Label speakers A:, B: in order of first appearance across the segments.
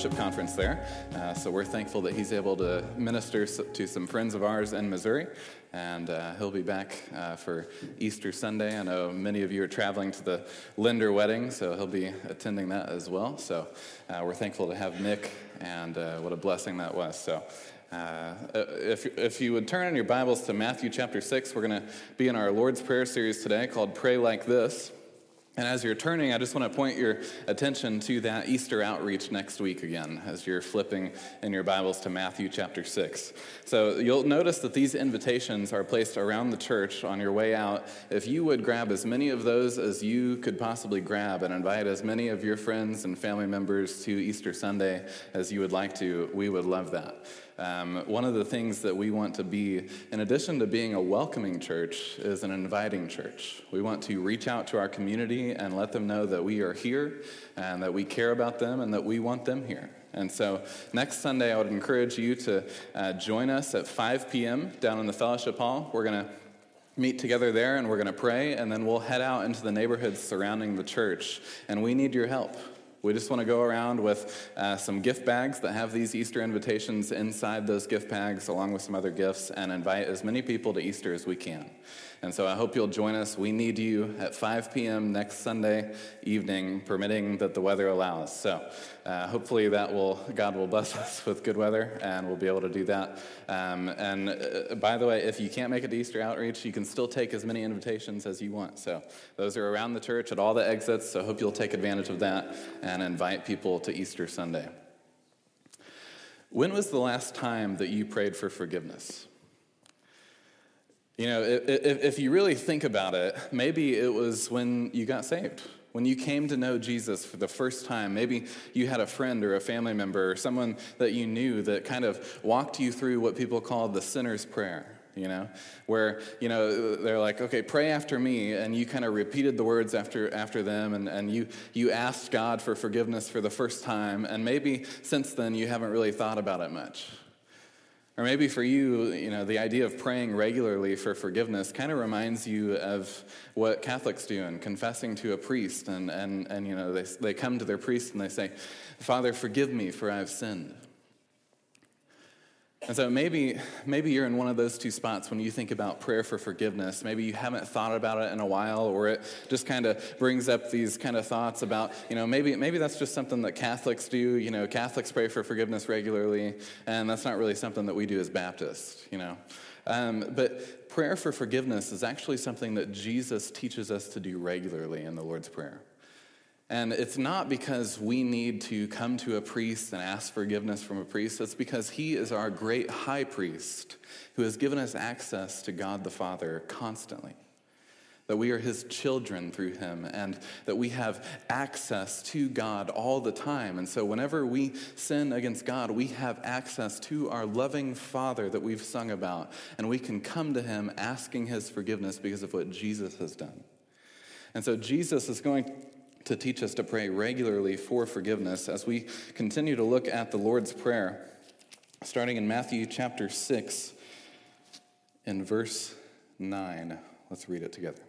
A: Worship conference there, uh, so we're thankful that he's able to minister to some friends of ours in Missouri, and uh, he'll be back uh, for Easter Sunday. I know many of you are traveling to the Linder wedding, so he'll be attending that as well. So uh, we're thankful to have Nick, and uh, what a blessing that was. So. Uh, if, if you would turn in your Bibles to Matthew chapter 6, we're going to be in our Lord's Prayer series today called Pray Like This. And as you're turning, I just want to point your attention to that Easter outreach next week again, as you're flipping in your Bibles to Matthew chapter 6. So you'll notice that these invitations are placed around the church on your way out. If you would grab as many of those as you could possibly grab and invite as many of your friends and family members to Easter Sunday as you would like to, we would love that. Um, one of the things that we want to be, in addition to being a welcoming church, is an inviting church. We want to reach out to our community and let them know that we are here and that we care about them and that we want them here. And so next Sunday, I would encourage you to uh, join us at 5 p.m. down in the fellowship hall. We're going to meet together there and we're going to pray, and then we'll head out into the neighborhoods surrounding the church. And we need your help. We just want to go around with uh, some gift bags that have these Easter invitations inside those gift bags, along with some other gifts, and invite as many people to Easter as we can. And so I hope you'll join us. We need you at 5 p.m. next Sunday evening, permitting that the weather allows. So uh, hopefully that will God will bless us with good weather, and we'll be able to do that. Um, and uh, by the way, if you can't make it to Easter outreach, you can still take as many invitations as you want. So those are around the church at all the exits. So hope you'll take advantage of that and invite people to Easter Sunday. When was the last time that you prayed for forgiveness? You know, if, if, you really think about it, maybe it was when you got saved, when you came to know Jesus for the first time. Maybe you had a friend or a family member or someone that you knew that kind of walked you through what people call the sinner's prayer. You know, where you know they're like, okay, pray after me, and you kind of repeated the words after after them, and, and you you asked God for forgiveness for the first time, and maybe since then you haven't really thought about it much. Or maybe for you, you know, the idea of praying regularly for forgiveness kind of reminds you of what Catholics do and confessing to a priest. And, and, and you know, they, they come to their priest and they say, Father, forgive me for I've sinned. And so maybe, maybe you're in one of those two spots when you think about prayer for forgiveness. Maybe you haven't thought about it in a while, or it just kind of brings up these kind of thoughts about, you know, maybe, maybe that's just something that Catholics do. You know, Catholics pray for forgiveness regularly, and that's not really something that we do as Baptists, you know. Um, but prayer for forgiveness is actually something that Jesus teaches us to do regularly in the Lord's Prayer. And it's not because we need to come to a priest and ask forgiveness from a priest. It's because he is our great high priest who has given us access to God the Father constantly. That we are his children through him and that we have access to God all the time. And so, whenever we sin against God, we have access to our loving Father that we've sung about. And we can come to him asking his forgiveness because of what Jesus has done. And so, Jesus is going to teach us to pray regularly for forgiveness as we continue to look at the Lord's Prayer, starting in Matthew chapter 6, in verse 9. Let's read it together.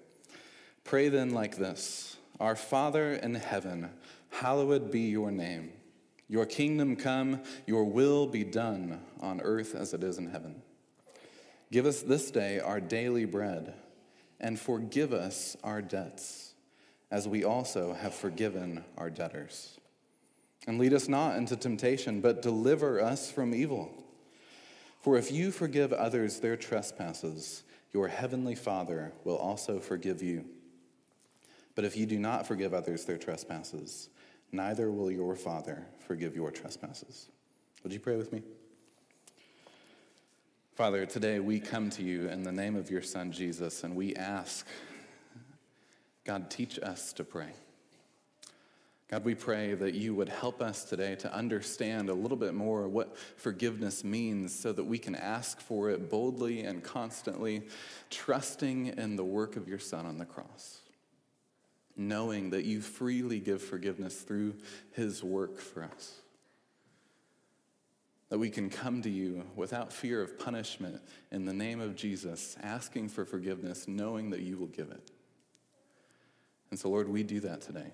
A: Pray then like this Our Father in heaven, hallowed be your name. Your kingdom come, your will be done on earth as it is in heaven. Give us this day our daily bread, and forgive us our debts as we also have forgiven our debtors. And lead us not into temptation, but deliver us from evil. For if you forgive others their trespasses, your heavenly Father will also forgive you. But if you do not forgive others their trespasses, neither will your Father forgive your trespasses. Would you pray with me? Father, today we come to you in the name of your Son Jesus, and we ask God, teach us to pray. God, we pray that you would help us today to understand a little bit more what forgiveness means so that we can ask for it boldly and constantly, trusting in the work of your Son on the cross, knowing that you freely give forgiveness through his work for us. That we can come to you without fear of punishment in the name of Jesus, asking for forgiveness, knowing that you will give it. And so, Lord, we do that today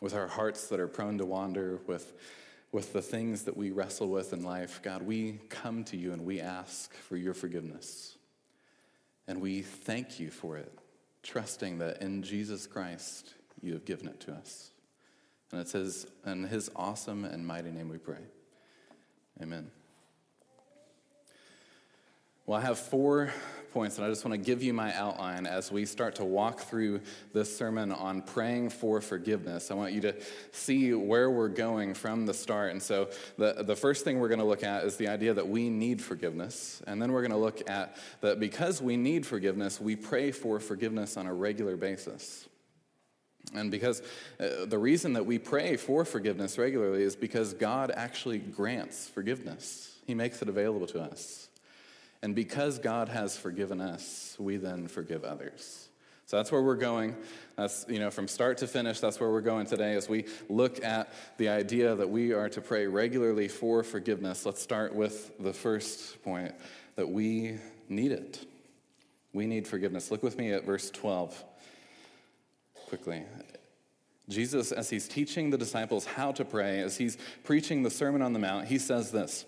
A: with our hearts that are prone to wander, with, with the things that we wrestle with in life, God, we come to you and we ask for your forgiveness. And we thank you for it, trusting that in Jesus Christ you have given it to us. And it says, in his awesome and mighty name we pray. Amen. Well, I have four points, and I just want to give you my outline as we start to walk through this sermon on praying for forgiveness. I want you to see where we're going from the start. And so, the, the first thing we're going to look at is the idea that we need forgiveness. And then we're going to look at that because we need forgiveness, we pray for forgiveness on a regular basis. And because uh, the reason that we pray for forgiveness regularly is because God actually grants forgiveness, He makes it available to us. And because God has forgiven us, we then forgive others. So that's where we're going. That's, you know, from start to finish, that's where we're going today as we look at the idea that we are to pray regularly for forgiveness. Let's start with the first point that we need it. We need forgiveness. Look with me at verse 12 quickly. Jesus, as he's teaching the disciples how to pray, as he's preaching the Sermon on the Mount, he says this.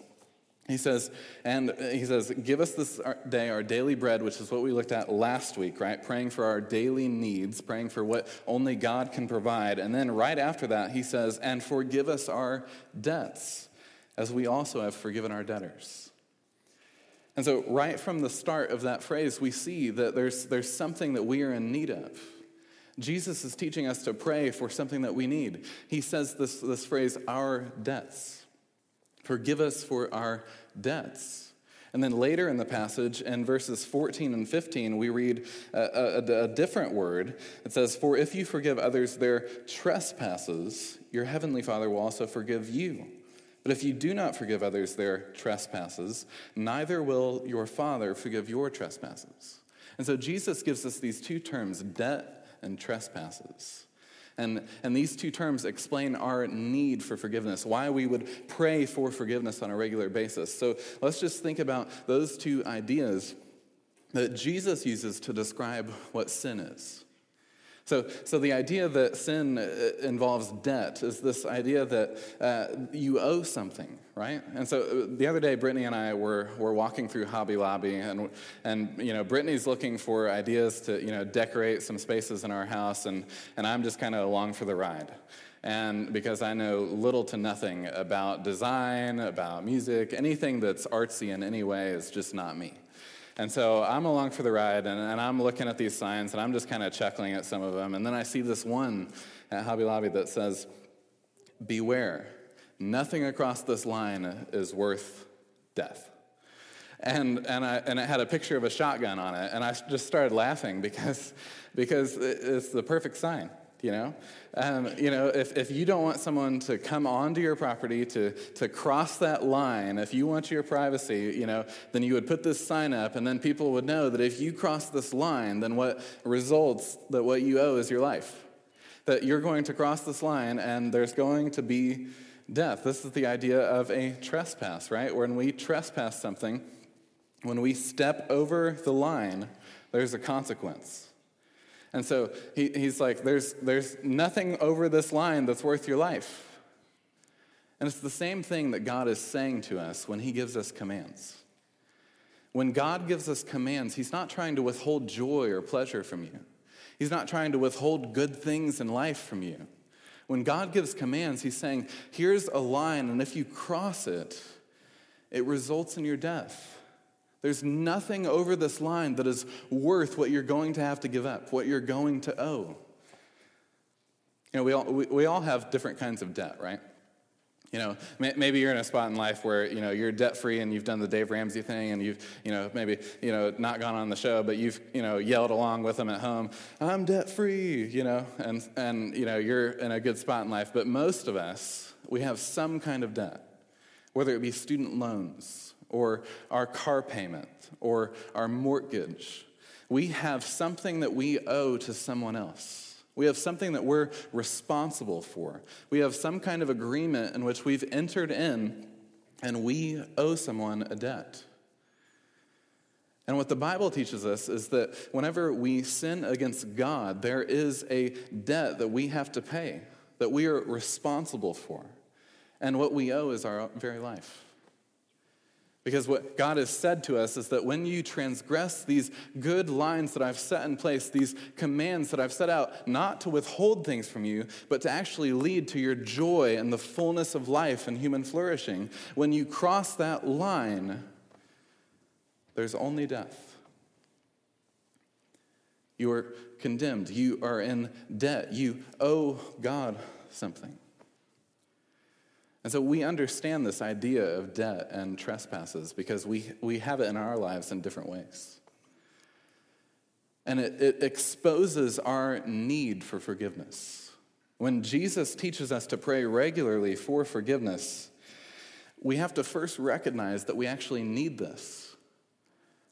A: He says, and he says, give us this day our daily bread, which is what we looked at last week, right? Praying for our daily needs, praying for what only God can provide. And then right after that, he says, and forgive us our debts, as we also have forgiven our debtors. And so, right from the start of that phrase, we see that there's, there's something that we are in need of. Jesus is teaching us to pray for something that we need. He says this, this phrase, our debts. Forgive us for our debts. And then later in the passage, in verses 14 and 15, we read a, a, a, different word. It says, For if you forgive others their trespasses, your heavenly Father will also forgive you. But if you do not forgive others their trespasses, neither will your Father forgive your trespasses. And so Jesus gives us these two terms, debt and trespasses. And, and these two terms explain our need for forgiveness, why we would pray for forgiveness on a regular basis. So let's just think about those two ideas that Jesus uses to describe what sin is. So, so the idea that sin uh, involves debt is this idea that uh, you owe something, right? And so uh, the other day, Brittany and I were, were walking through Hobby Lobby, and, and you know, Brittany's looking for ideas to you know, decorate some spaces in our house, and, and I'm just kind of along for the ride. And because I know little to nothing about design, about music, anything that's artsy in any way is just not me. And so I'm along for the ride, and, and I'm looking at these signs, and I'm just kind of chuckling at some of them. And then I see this one at Hobby Lobby that says, Beware, nothing across this line is worth death. And, and, I, and it had a picture of a shotgun on it, and I just started laughing because, because it's the perfect sign you know? Um, you know if, if you don't want someone to come onto your property to, to cross that line if you want your privacy you know then you would put this sign up and then people would know that if you cross this line then what results that what you owe is your life. That you're going to cross this line and there's going to be death. This is the idea of a trespass right? When we trespass something when we step over the line there's a consequence and so he, he's like, there's, there's nothing over this line that's worth your life. And it's the same thing that God is saying to us when he gives us commands. When God gives us commands, he's not trying to withhold joy or pleasure from you. He's not trying to withhold good things in life from you. When God gives commands, he's saying, here's a line, and if you cross it, it results in your death. There's nothing over this line that is worth what you're going to have to give up, what you're going to owe. You know, we all, we, we all have different kinds of debt, right? You know, maybe you're in a spot in life where, you know, you're debt free and you've done the Dave Ramsey thing and you've, you know, maybe, you know, not gone on the show, but you've, you know, yelled along with them at home, I'm debt free, you know, and, and, you know, you're in a good spot in life. But most of us, we have some kind of debt, whether it be student loans or our car payment or our mortgage. We have something that we owe to someone else. We have something that we're responsible for. We have some kind of agreement in which we've entered in and we owe someone a debt. And what the Bible teaches us is that whenever we sin against God, there is a debt that we have to pay, that we are responsible for. And what we owe is our very life. Because what God has said to us is that when you transgress these good lines that I've set in place, these commands that I've set out, not to withhold things from you, but to actually lead to your joy and the fullness of life and human flourishing, when you cross that line, there's only death. You are condemned. You are in debt. You owe God something. And so we understand this idea of debt and trespasses because we, we have it in our lives in different ways. And it, it exposes our need for forgiveness. When Jesus teaches us to pray regularly for forgiveness, we have to first recognize that we actually need this.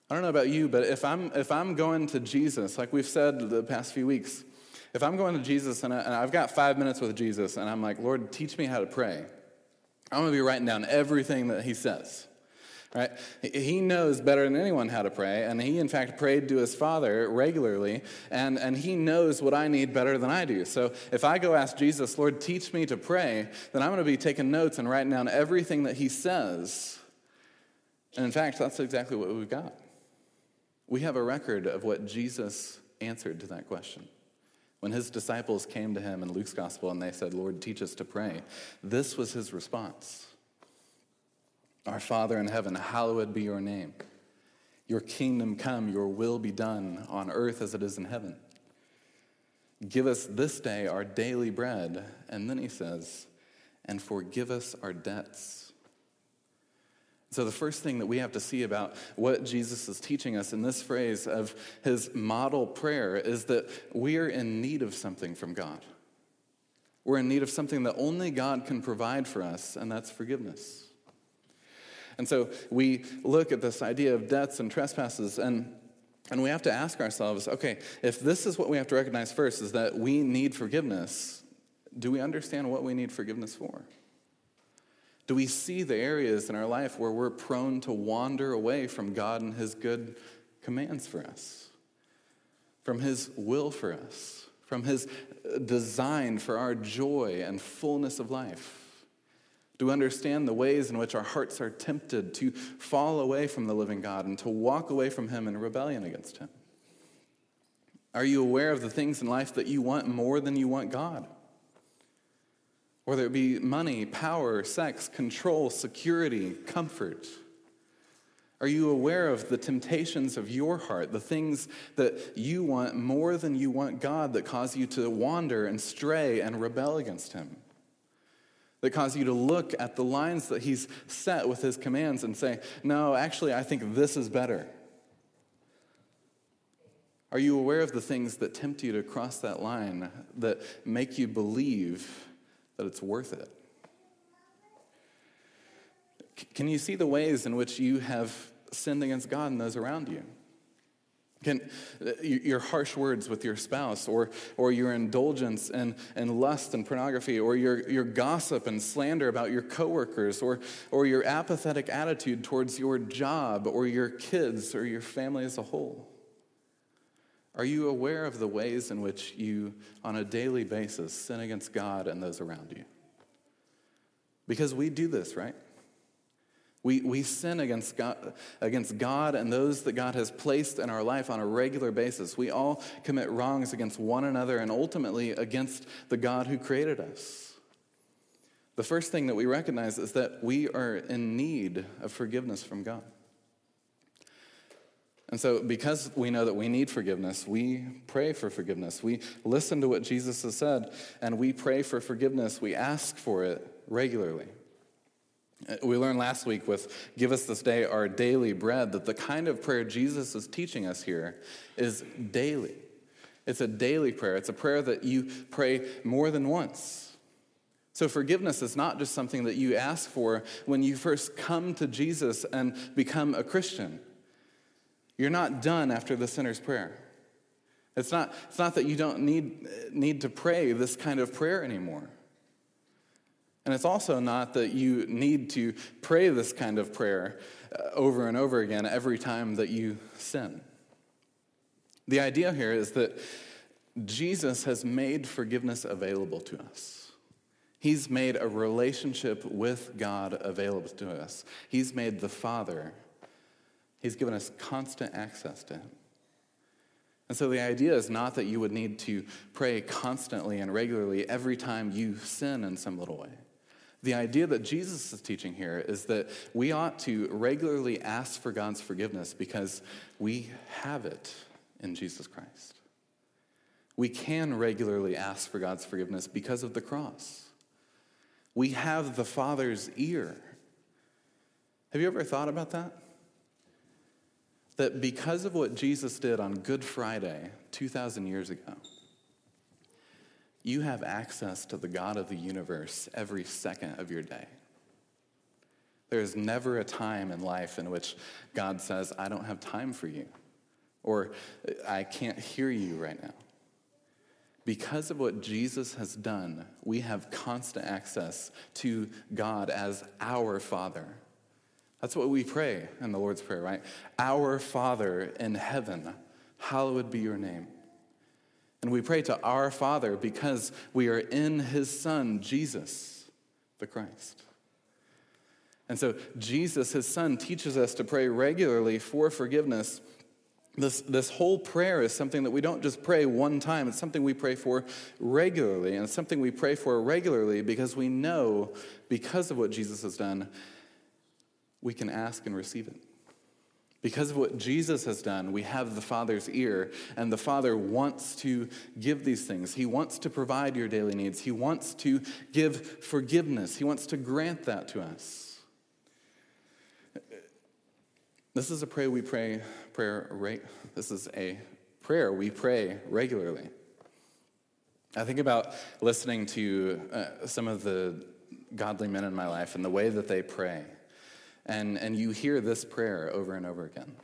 A: I don't know about you, but if I'm, if I'm going to Jesus, like we've said the past few weeks, if I'm going to Jesus and, I, and I've got five minutes with Jesus and I'm like, Lord, teach me how to pray, I'm going to be writing down everything that he says. Right? He knows better than anyone how to pray, and he, in fact, prayed to his father regularly, and, and he knows what I need better than I do. So if I go ask Jesus, Lord, teach me to pray, then I'm going to be taking notes and writing down everything that he says. And in fact, that's exactly what we've got. We have a record of what Jesus answered to that question. When his disciples came to him in Luke's gospel and they said, Lord, teach us to pray, this was his response Our Father in heaven, hallowed be your name. Your kingdom come, your will be done on earth as it is in heaven. Give us this day our daily bread. And then he says, and forgive us our debts so, the first thing that we have to see about what Jesus is teaching us in this phrase of his model prayer is that we are in need of something from God. We're in need of something that only God can provide for us, and that's forgiveness. And so we look at this idea of debts and trespasses, and, and we have to ask ourselves okay, if this is what we have to recognize first, is that we need forgiveness, do we understand what we need forgiveness for? Do we see the areas in our life where we're prone to wander away from God and His good commands for us, from His will for us, from His design for our joy and fullness of life? Do we understand the ways in which our hearts are tempted to fall away from the living God and to walk away from Him in rebellion against Him? Are you aware of the things in life that you want more than you want God? Whether it be money, power, sex, control, security, comfort? Are you aware of the temptations of your heart, the things that you want more than you want God that cause you to wander and stray and rebel against Him? That cause you to look at the lines that He's set with His commands and say, No, actually, I think this is better. Are you aware of the things that tempt you to cross that line that make you believe that it's worth it. Can you see the ways in which you have sinned against God and those around you? Can uh, your harsh words with your spouse, or, or your indulgence and, and lust and pornography, or your, your gossip and slander about your coworkers, or, or your apathetic attitude towards your job, or your kids, or your family as a whole? Are you aware of the ways in which you, on a daily basis, sin against God and those around you? Because we do this, right? We, we sin against God, against God and those that God has placed in our life on a regular basis. We all commit wrongs against one another and ultimately against the God who created us. The first thing that we recognize is that we are in need of forgiveness from God. And so, because we know that we need forgiveness, we pray for forgiveness. We listen to what Jesus has said, and we pray for forgiveness. We ask for it regularly. We learned last week with Give Us This Day Our Daily Bread that the kind of prayer Jesus is teaching us here is daily. It's a daily prayer, it's a prayer that you pray more than once. So, forgiveness is not just something that you ask for when you first come to Jesus and become a Christian. You're not done after the sinner's prayer. It's not, it's not that you don't need, need to pray this kind of prayer anymore. And it's also not that you need to pray this kind of prayer uh, over and over again every time that you sin. The idea here is that Jesus has made forgiveness available to us. He's made a relationship with God available to us. He's made the Father, He's given us constant access to Him. And so the idea is not that you would need to pray constantly and regularly every time you sin in some little way. The idea that Jesus is teaching here is that we ought to regularly ask for God's forgiveness because we have it in Jesus Christ. We can regularly ask for God's forgiveness because of the cross. We have the Father's ear. Have you ever thought about that? That because of what Jesus did on Good Friday 2,000 years ago, you have access to the God of the universe every second of your day. There is never a time in life in which God says, I don't have time for you, or I can't hear you right now. Because of what Jesus has done, we have constant access to God as our Father. That's what we pray in the Lord's Prayer, right? Our Father in heaven, hallowed be your name. And we pray to our Father because we are in his Son, Jesus, the Christ. And so, Jesus, his Son, teaches us to pray regularly for forgiveness. This, this whole prayer is something that we don't just pray one time, it's something we pray for regularly. And it's something we pray for regularly because we know, because of what Jesus has done, we can ask and receive it. Because of what Jesus has done, we have the Father's ear, and the Father wants to give these things. He wants to provide your daily needs. He wants to give forgiveness. He wants to grant that to us. This is a prayer we pray, prayer, right? This is a prayer we pray regularly. I think about listening to uh, some of the godly men in my life and the way that they pray. And, and you hear this prayer over and over again.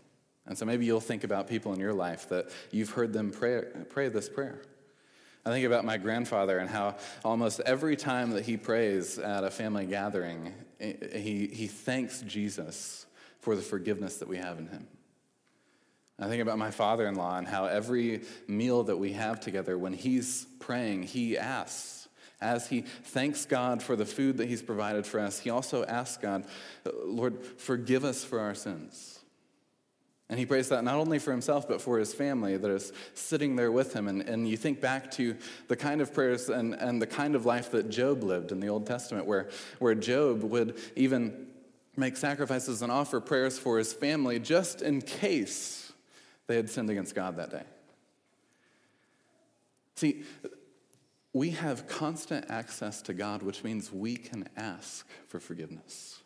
A: And so maybe you'll think about people in your life that you've heard them pray, pray this prayer. I think about my grandfather and how almost every time that he prays at a family gathering, he, he thanks Jesus for the forgiveness that we have in him. I think about my father in law and how every meal that we have together, when he's praying, he asks, as he thanks God for the food that he's provided for us, he also asks God, Lord, forgive us for our sins. And he prays that not only for himself, but for his family that is sitting there with him. And, and you think back to the kind of prayers and, and the kind of life that Job lived in the Old Testament, where, where Job would even make sacrifices and offer prayers for his family just in case they had sinned against God that day. See, we have constant access to God, which means we can ask for forgiveness.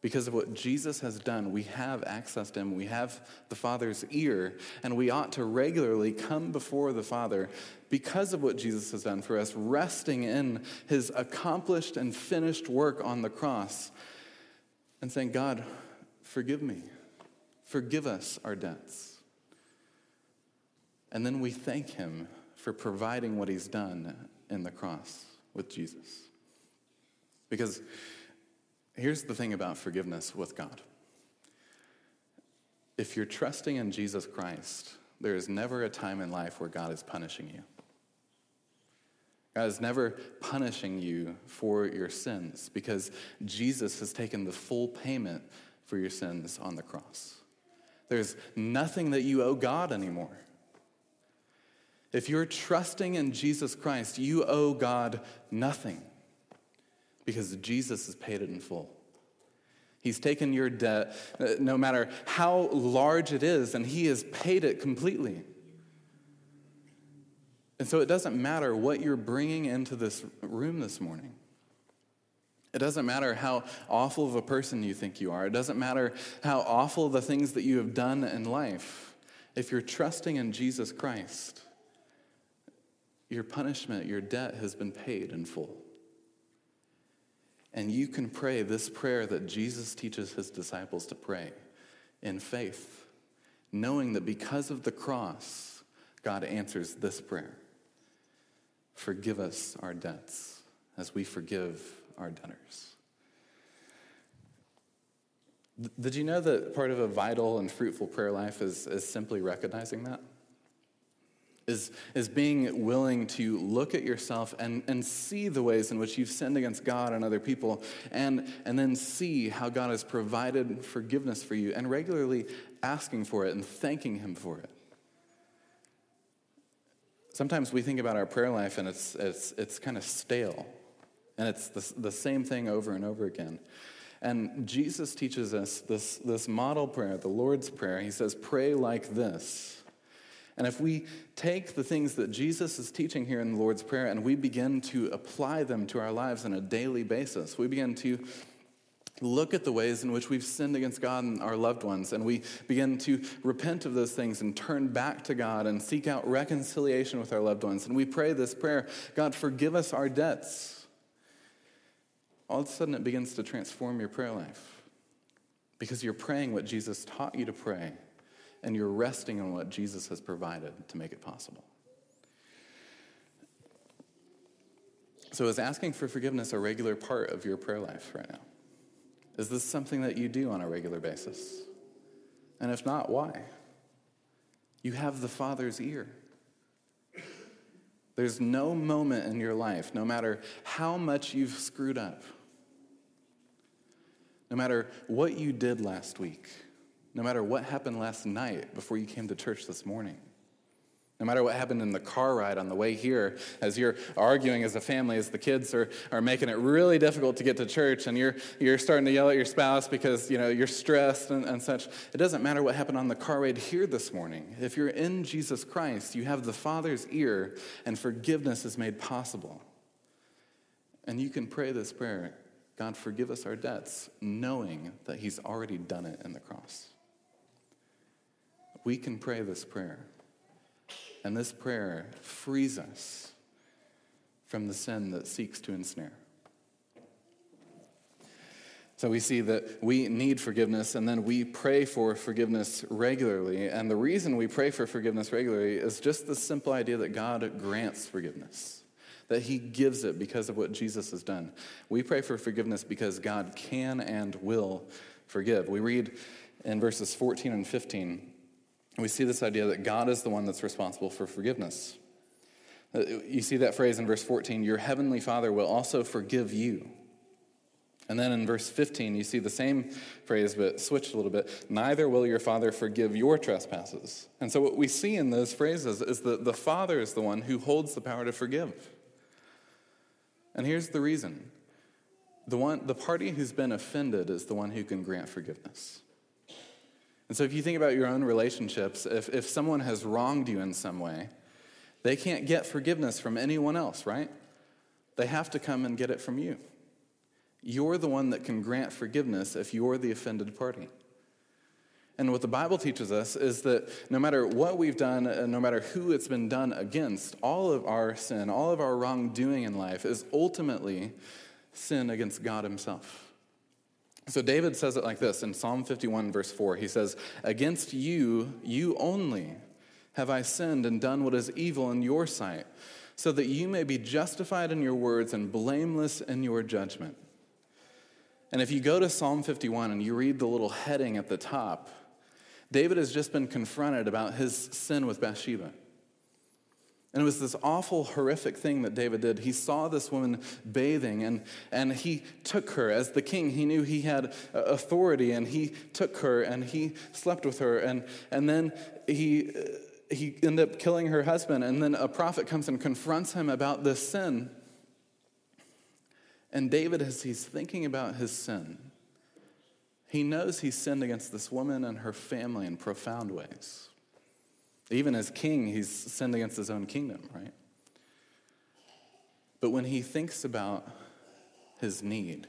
A: Because of what Jesus has done, we have access to Him. We have the Father's ear, and we ought to regularly come before the Father because of what Jesus has done for us, resting in His accomplished and finished work on the cross, and saying, God, forgive me. Forgive us our debts. And then we thank Him for providing what he's done in the cross with Jesus. Because here's the thing about forgiveness with God if you're trusting in Jesus Christ, there is never a time in life where God is punishing you. God is never punishing you for your sins because Jesus has taken the full payment for your sins on the cross. There's nothing that you owe God anymore. If you're trusting in Jesus Christ, you owe God nothing because Jesus has paid it in full. He's taken your debt, uh, no matter how large it is, and He has paid it completely. And so it doesn't matter what you're bringing into this room this morning. It doesn't matter how awful of a person you think you are. It doesn't matter how awful the things that you have done in life. If you're trusting in Jesus Christ, your punishment, your debt has been paid in full. And you can pray this prayer that Jesus teaches his disciples to pray in faith, knowing that because of the cross, God answers this prayer Forgive us our debts as we forgive our debtors. Did you know that part of a vital and fruitful prayer life is, is simply recognizing that? Is, is being willing to look at yourself and, and see the ways in which you've sinned against God and other people, and, and then see how God has provided forgiveness for you, and regularly asking for it and thanking Him for it. Sometimes we think about our prayer life and it's, it's, it's kind of stale. And it's the, the same thing over and over again. And Jesus teaches us this, this model prayer, the Lord's Prayer. He says, Pray like this. And if we take the things that Jesus is teaching here in the Lord's Prayer and we begin to apply them to our lives on a daily basis, we begin to look at the ways in which we've sinned against God and our loved ones, and we begin to repent of those things and turn back to God and seek out reconciliation with our loved ones. And we pray this prayer God, forgive us our debts all of a sudden it begins to transform your prayer life because you're praying what Jesus taught you to pray and you're resting on what Jesus has provided to make it possible. So, is asking for forgiveness a regular part of your prayer life right now? Is this something that you do on a regular basis? And if not, why? You have the Father's ear. There's no moment in your life, no matter how much you've screwed up, no matter what you did last week, no matter what happened last night before you came to church this morning, no matter what happened in the car ride on the way here, as you're arguing as a family, as the kids are, are making it really difficult to get to church, and you're, you're starting to yell at your spouse because you know, you're stressed and, and such. It doesn't matter what happened on the car ride here this morning. If you're in Jesus Christ, you have the Father's ear, and forgiveness is made possible. And you can pray this prayer God, forgive us our debts, knowing that He's already done it in the cross. We can pray this prayer, and this prayer frees us from the sin that seeks to ensnare. So we see that we need forgiveness, and then we pray for forgiveness regularly. And the reason we pray for forgiveness regularly is just the simple idea that God grants forgiveness that He gives it because of what Jesus has done. We pray for forgiveness because God can and will forgive. We read in verses 14 and 15, we see this idea that God is the one that's responsible for forgiveness. Uh, you see that phrase in verse 14 Your heavenly Father will also forgive you. And then in verse 15, you see the same phrase, but switched a little bit. Neither will your Father forgive your trespasses. And so, what we see in those phrases is that the Father is the one who holds the power to forgive. And here's the reason the, one, the party who's been offended is the one who can grant forgiveness. And so if you think about your own relationships, if, if someone has wronged you in some way, they can't get forgiveness from anyone else, right? They have to come and get it from you. You're the one that can grant forgiveness if you're the offended party. And what the Bible teaches us is that no matter what we've done, and no matter who it's been done against, all of our sin, all of our wrongdoing in life is ultimately sin against God Himself. So David says it like this in Psalm 51, verse 4. He says, Against you, you only, have I sinned and done what is evil in your sight, so that you may be justified in your words and blameless in your judgment. And if you go to Psalm 51 and you read the little heading at the top, David has just been confronted about his sin with Bathsheba. And it was this awful, horrific thing that David did. He saw this woman bathing, and, and he took her. As the king, he knew he had uh, authority, and he took her and he slept with her. And, and then he, uh, he ended up killing her husband. And then a prophet comes and confronts him about this sin. And David, as he's thinking about his sin, he knows he's sinned against this woman and her family in profound ways. Even as king, he's sinned against his own kingdom, right? But when he thinks about his need,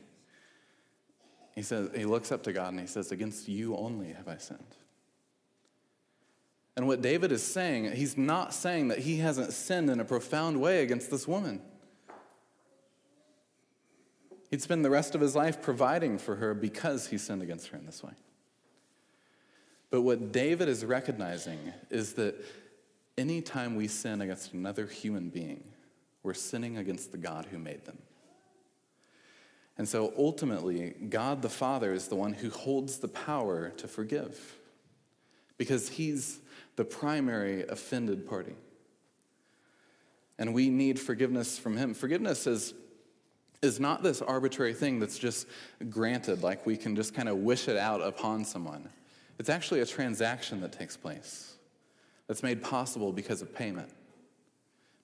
A: he says he looks up to God and he says, Against you only have I sinned. And what David is saying, he's not saying that he hasn't sinned in a profound way against this woman. He'd spend the rest of his life providing for her because he sinned against her in this way. But what David is recognizing is that anytime we sin against another human being, we're sinning against the God who made them. And so ultimately, God the Father is the one who holds the power to forgive because he's the primary offended party. And we need forgiveness from him. Forgiveness is, is not this arbitrary thing that's just granted, like we can just kind of wish it out upon someone. It's actually a transaction that takes place that's made possible because of payment.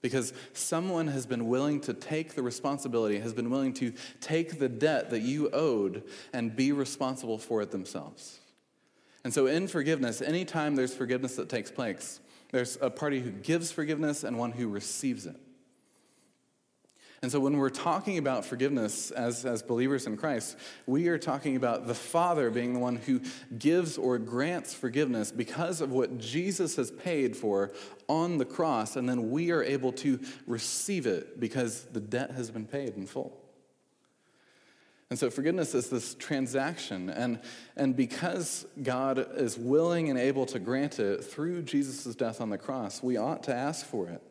A: Because someone has been willing to take the responsibility, has been willing to take the debt that you owed and be responsible for it themselves. And so, in forgiveness, anytime there's forgiveness that takes place, there's a party who gives forgiveness and one who receives it. And so, when we're talking about forgiveness as, as believers in Christ, we are talking about the Father being the one who gives or grants forgiveness because of what Jesus has paid for on the cross, and then we are able to receive it because the debt has been paid in full. And so forgiveness is this transaction. And, and because God is willing and able to grant it through Jesus' death on the cross, we ought to ask for it.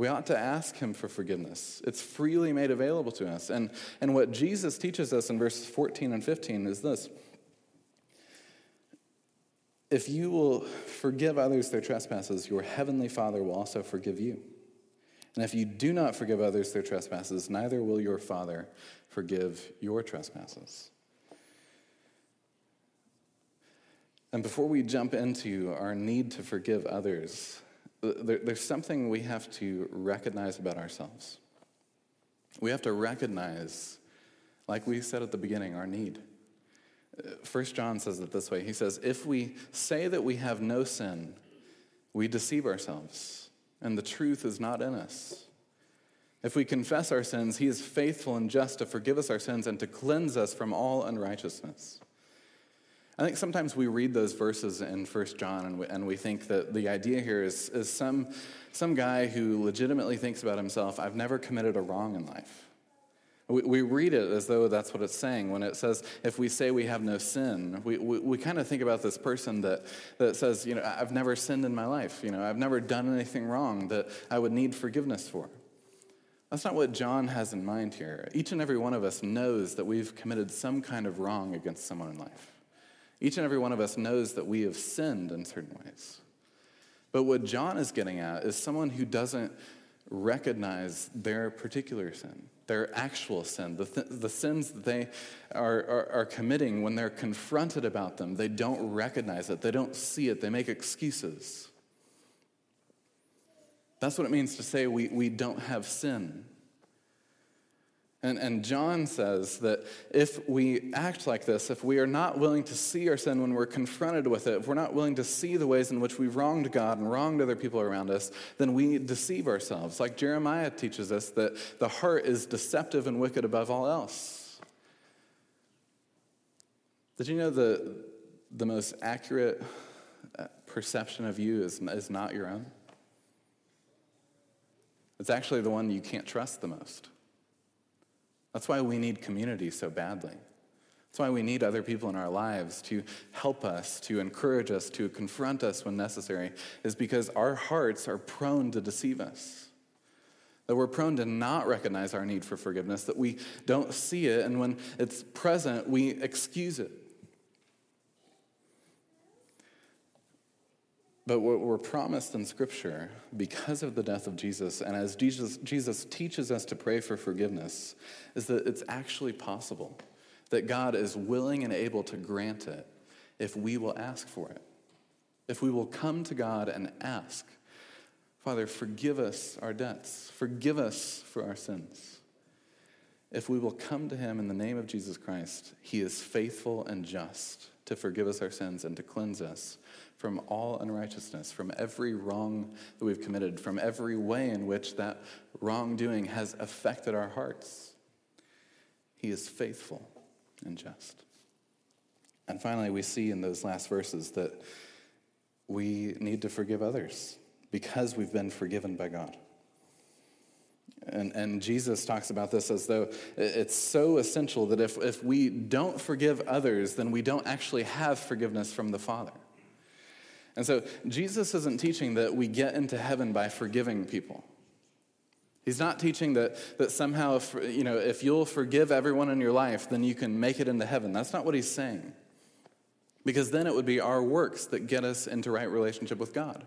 A: We ought to ask him for forgiveness. It's freely made available to us. And, and what Jesus teaches us in verses 14 and 15 is this If you will forgive others their trespasses, your heavenly Father will also forgive you. And if you do not forgive others their trespasses, neither will your Father forgive your trespasses. And before we jump into our need to forgive others, there, there's something we have to recognize about ourselves. We have to recognize, like we said at the beginning, our need. Uh, First John says it this way. He says, "If we say that we have no sin, we deceive ourselves, and the truth is not in us. If we confess our sins, he is faithful and just to forgive us our sins and to cleanse us from all unrighteousness." I think sometimes we read those verses in 1 John and we, and we think that the idea here is, is some, some guy who legitimately thinks about himself, I've never committed a wrong in life. We, we read it as though that's what it's saying. When it says, if we say we have no sin, we, we, we kind of think about this person that, that says, you know, I've never sinned in my life. You know, I've never done anything wrong that I would need forgiveness for. That's not what John has in mind here. Each and every one of us knows that we've committed some kind of wrong against someone in life. Each and every one of us knows that we have sinned in certain ways. But what John is getting at is someone who doesn't recognize their particular sin, their actual sin, the, th- the sins that they are, are, are committing when they're confronted about them. They don't recognize it, they don't see it, they make excuses. That's what it means to say we, we don't have sin. And, and John says that if we act like this, if we are not willing to see our sin when we're confronted with it, if we're not willing to see the ways in which we've wronged God and wronged other people around us, then we deceive ourselves. Like Jeremiah teaches us that the heart is deceptive and wicked above all else. Did you know the, the most accurate uh, perception of you is, is not your own? It's actually the one you can't trust the most. That's why we need community so badly. That's why we need other people in our lives to help us, to encourage us, to confront us when necessary, is because our hearts are prone to deceive us. That we're prone to not recognize our need for forgiveness, that we don't see it, and when it's present, we excuse it. But what we're promised in Scripture, because of the death of Jesus, and as Jesus, Jesus teaches us to pray for forgiveness, is that it's actually possible, that God is willing and able to grant it if we will ask for it. If we will come to God and ask, Father, forgive us our debts, forgive us for our sins. If we will come to Him in the name of Jesus Christ, He is faithful and just to forgive us our sins and to cleanse us from all unrighteousness, from every wrong that we've committed, from every way in which that wrongdoing has affected our hearts. He is faithful and just. And finally, we see in those last verses that we need to forgive others because we've been forgiven by God. And, and Jesus talks about this as though it's so essential that if, if we don't forgive others, then we don't actually have forgiveness from the Father. And so Jesus isn't teaching that we get into heaven by forgiving people. He's not teaching that, that somehow, if, you know, if you'll forgive everyone in your life, then you can make it into heaven. That's not what he's saying. Because then it would be our works that get us into right relationship with God.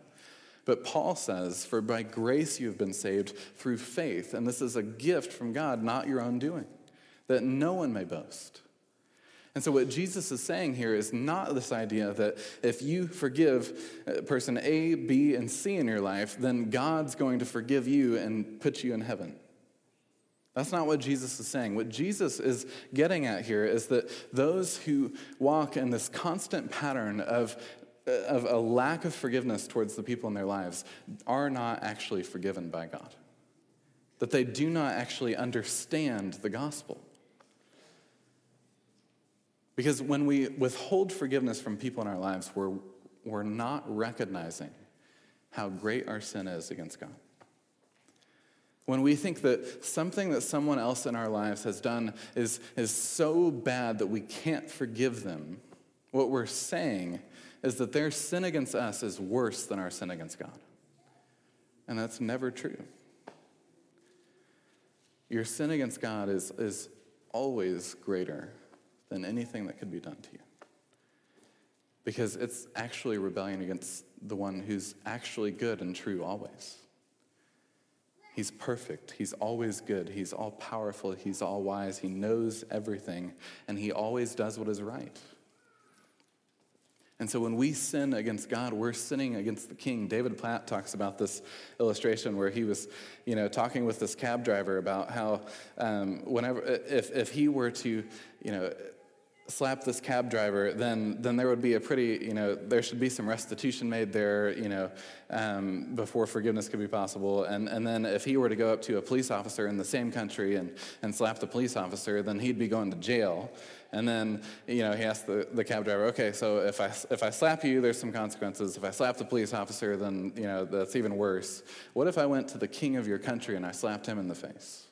A: But Paul says, For by grace you have been saved through faith, and this is a gift from God, not your own doing, that no one may boast. And so, what Jesus is saying here is not this idea that if you forgive uh, person A, B, and C in your life, then God's going to forgive you and put you in heaven. That's not what Jesus is saying. What Jesus is getting at here is that those who walk in this constant pattern of, uh, of a lack of forgiveness towards the people in their lives are not actually forgiven by God. That they do not actually understand the gospel. Because when we withhold forgiveness from people in our lives, we're, we're not recognizing how great our sin is against God. When we think that something that someone else in our lives has done is, is so bad that we can't forgive them, what we're saying is that their sin against us is worse than our sin against God. And that's never true. Your sin against God is, is always greater than anything that could be done to you. Because it's actually rebellion against the one who's actually good and true always. He's perfect. He's always good. He's all powerful. He's all wise. He knows everything. And he always does what is right. And so when we sin against God, we're sinning against the king. David Platt talks about this illustration where he was, you know, talking with this cab driver about how um, whenever, if, if he were to, you know, slap this cab driver, then then there would be a pretty, you know, there should be some restitution made there, you know, um, before forgiveness could be possible. And and then if he were to go up to a police officer in the same country and and slap the police officer, then he'd be going to jail. And then you know he asked the, the cab driver, okay, so if I if I slap you, there's some consequences. If I slap the police officer, then you know that's even worse. What if I went to the king of your country and I slapped him in the face?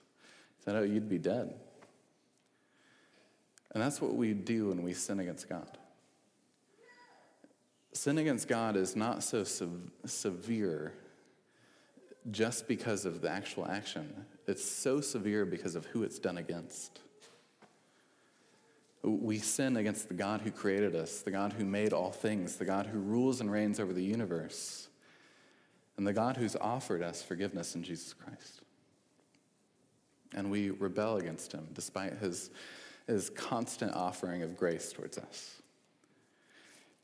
A: He said, oh, you'd be dead. And that's what we do when we sin against God. Sin against God is not so sev- severe just because of the actual action, it's so severe because of who it's done against. We sin against the God who created us, the God who made all things, the God who rules and reigns over the universe, and the God who's offered us forgiveness in Jesus Christ. And we rebel against him despite his his constant offering of grace towards us.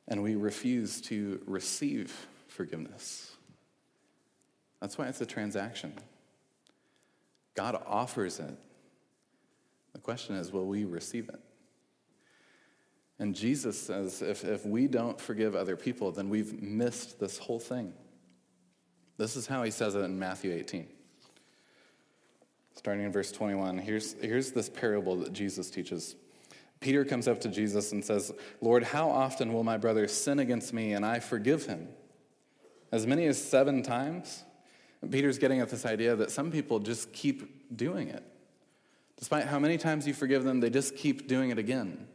A: And we refuse to receive forgiveness. That's why it's a transaction. God offers it. The question is, will we receive it? And Jesus says if, if we don't forgive other people, then we've missed this whole thing. This is how he says it in Matthew 18 starting in verse 21. Here's, here's this parable that Jesus teaches. Peter comes up to Jesus and says, Lord, how often will my brother sin against me and I forgive him? As many as seven times? Peter's getting at this idea that some people just keep doing it. Despite how many times you forgive them, they just keep doing it again.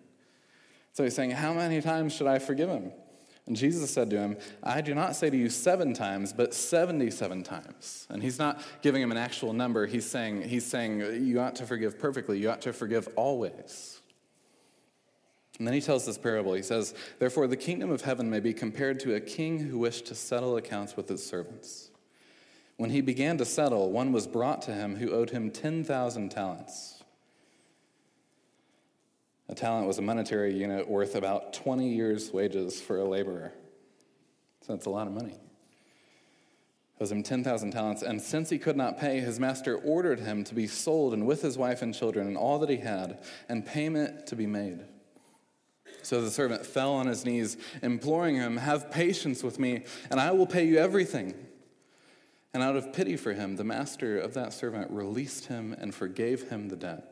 A: So he's saying, How many times should I forgive him? And Jesus said to him, I do not say to you seven times, but 77 times. And he's not giving him an actual number. He's saying, he's saying you ought to forgive perfectly. You ought to forgive always. And then he tells this parable. He says, Therefore, the kingdom of heaven may be compared to a king who wished to settle accounts with his servants. When he began to settle, one was brought to him who owed him 10,000 talents. A talent was a monetary unit worth about 20 years' wages for a laborer. So that's a lot of money. It was him 10,000 talents. And since he could not pay, his master ordered him to be sold and with his wife and children and all that he had, and payment to be made. So the servant fell on his knees, imploring him, Have patience with me, and I will pay you everything. And out of pity for him, the master of that servant released him and forgave him the debt.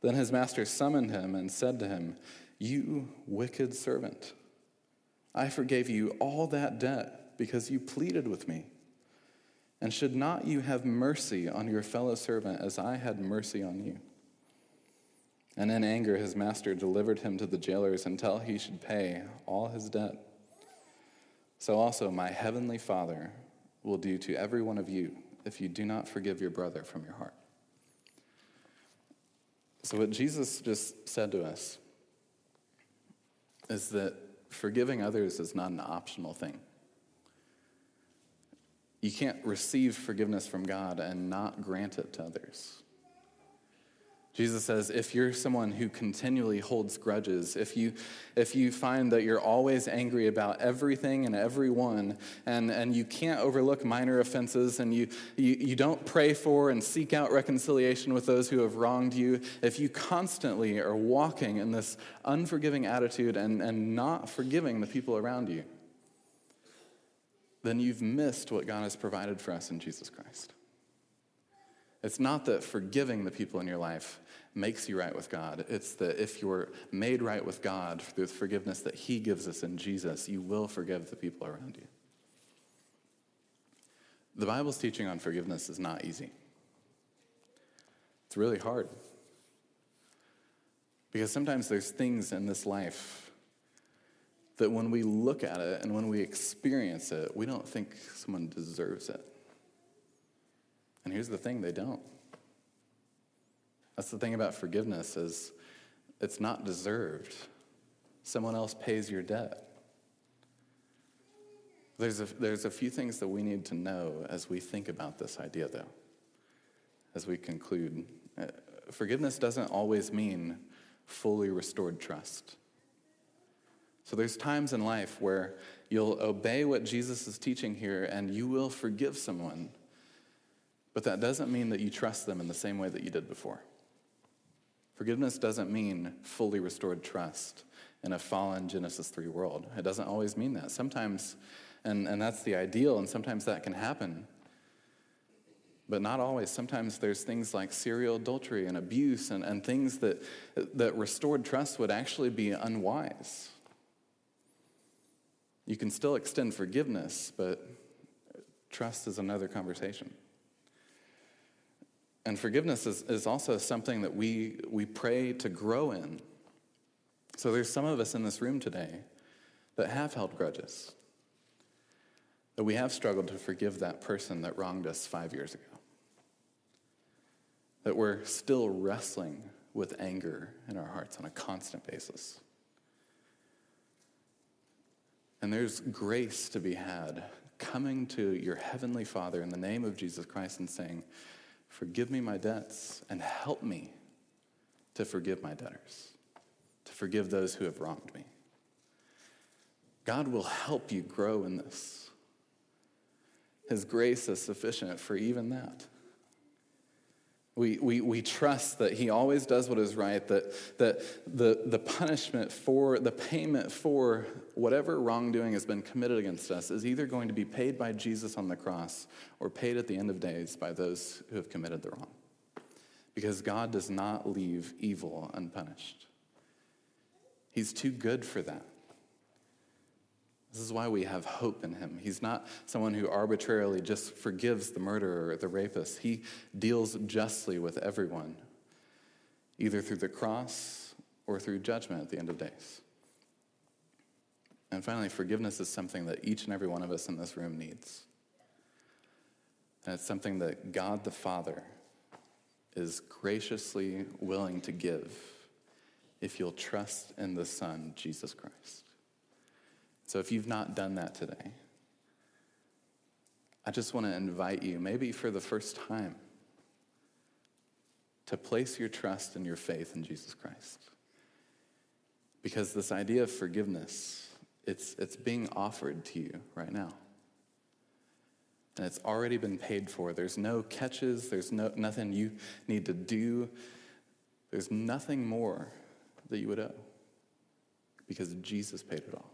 A: Then his master summoned him and said to him, You wicked servant, I forgave you all that debt because you pleaded with me. And should not you have mercy on your fellow servant as I had mercy on you? And in anger, his master delivered him to the jailers until he should pay all his debt. So also, my heavenly Father will do to every one of you if you do not forgive your brother from your heart. So, what Jesus just said to us is that forgiving others is not an optional thing. You can't receive forgiveness from God and not grant it to others. Jesus says, if you're someone who continually holds grudges, if you, if you find that you're always angry about everything and everyone, and, and you can't overlook minor offenses, and you, you, you don't pray for and seek out reconciliation with those who have wronged you, if you constantly are walking in this unforgiving attitude and, and not forgiving the people around you, then you've missed what God has provided for us in Jesus Christ. It's not that forgiving the people in your life makes you right with God. It's that if you're made right with God through the forgiveness that He gives us in Jesus, you will forgive the people around you. The Bible's teaching on forgiveness is not easy, it's really hard. Because sometimes there's things in this life that when we look at it and when we experience it, we don't think someone deserves it. And here's the thing, they don't. That's the thing about forgiveness is it's not deserved. Someone else pays your debt. There's a, there's a few things that we need to know as we think about this idea, though, as we conclude. Uh, forgiveness doesn't always mean fully restored trust. So there's times in life where you'll obey what Jesus is teaching here and you will forgive someone but that doesn't mean that you trust them in the same way that you did before. Forgiveness doesn't mean fully restored trust in a fallen Genesis 3 world. It doesn't always mean that. Sometimes, and, and that's the ideal, and sometimes that can happen. But not always. Sometimes there's things like serial adultery and abuse and, and things that, that restored trust would actually be unwise. You can still extend forgiveness, but trust is another conversation. And forgiveness is, is also something that we, we pray to grow in. So there's some of us in this room today that have held grudges, that we have struggled to forgive that person that wronged us five years ago, that we're still wrestling with anger in our hearts on a constant basis. And there's grace to be had coming to your Heavenly Father in the name of Jesus Christ and saying, Forgive me my debts and help me to forgive my debtors, to forgive those who have wronged me. God will help you grow in this. His grace is sufficient for even that. We, we, we trust that he always does what is right, that, that the, the punishment for, the payment for whatever wrongdoing has been committed against us is either going to be paid by Jesus on the cross or paid at the end of days by those who have committed the wrong. Because God does not leave evil unpunished. He's too good for that. This is why we have hope in him. He's not someone who arbitrarily just forgives the murderer or the rapist. He deals justly with everyone, either through the cross or through judgment at the end of days. And finally, forgiveness is something that each and every one of us in this room needs. And it's something that God the Father is graciously willing to give if you'll trust in the Son, Jesus Christ. So if you've not done that today, I just want to invite you, maybe for the first time, to place your trust and your faith in Jesus Christ. Because this idea of forgiveness, it's, it's being offered to you right now. And it's already been paid for. There's no catches, there's no, nothing you need to do, there's nothing more that you would owe because Jesus paid it all.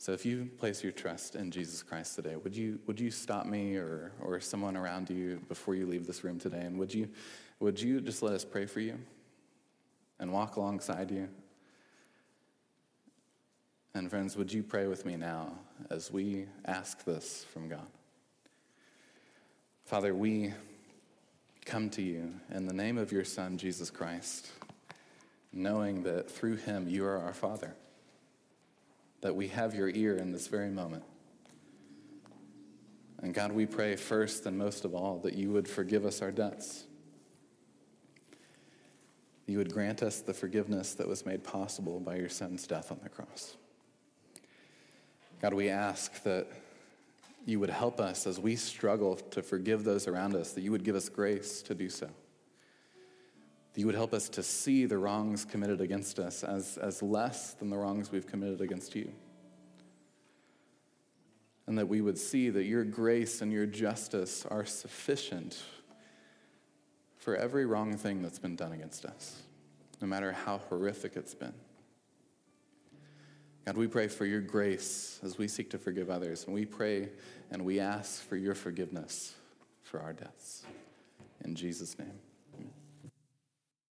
A: So if you place your trust in Jesus Christ today, would you, would you stop me or, or someone around you before you leave this room today? And would you, would you just let us pray for you and walk alongside you? And friends, would you pray with me now as we ask this from God? Father, we come to you in the name of your Son, Jesus Christ, knowing that through him you are our Father that we have your ear in this very moment. And God, we pray first and most of all that you would forgive us our debts. You would grant us the forgiveness that was made possible by your Son's death on the cross. God, we ask that you would help us as we struggle to forgive those around us, that you would give us grace to do so. That you would help us to see the wrongs committed against us as, as less than the wrongs we've committed against you. And that we would see that your grace and your justice are sufficient for every wrong thing that's been done against us, no matter how horrific it's been. God, we pray for your grace as we seek to forgive others, and we pray and we ask for your forgiveness for our debts. In Jesus' name.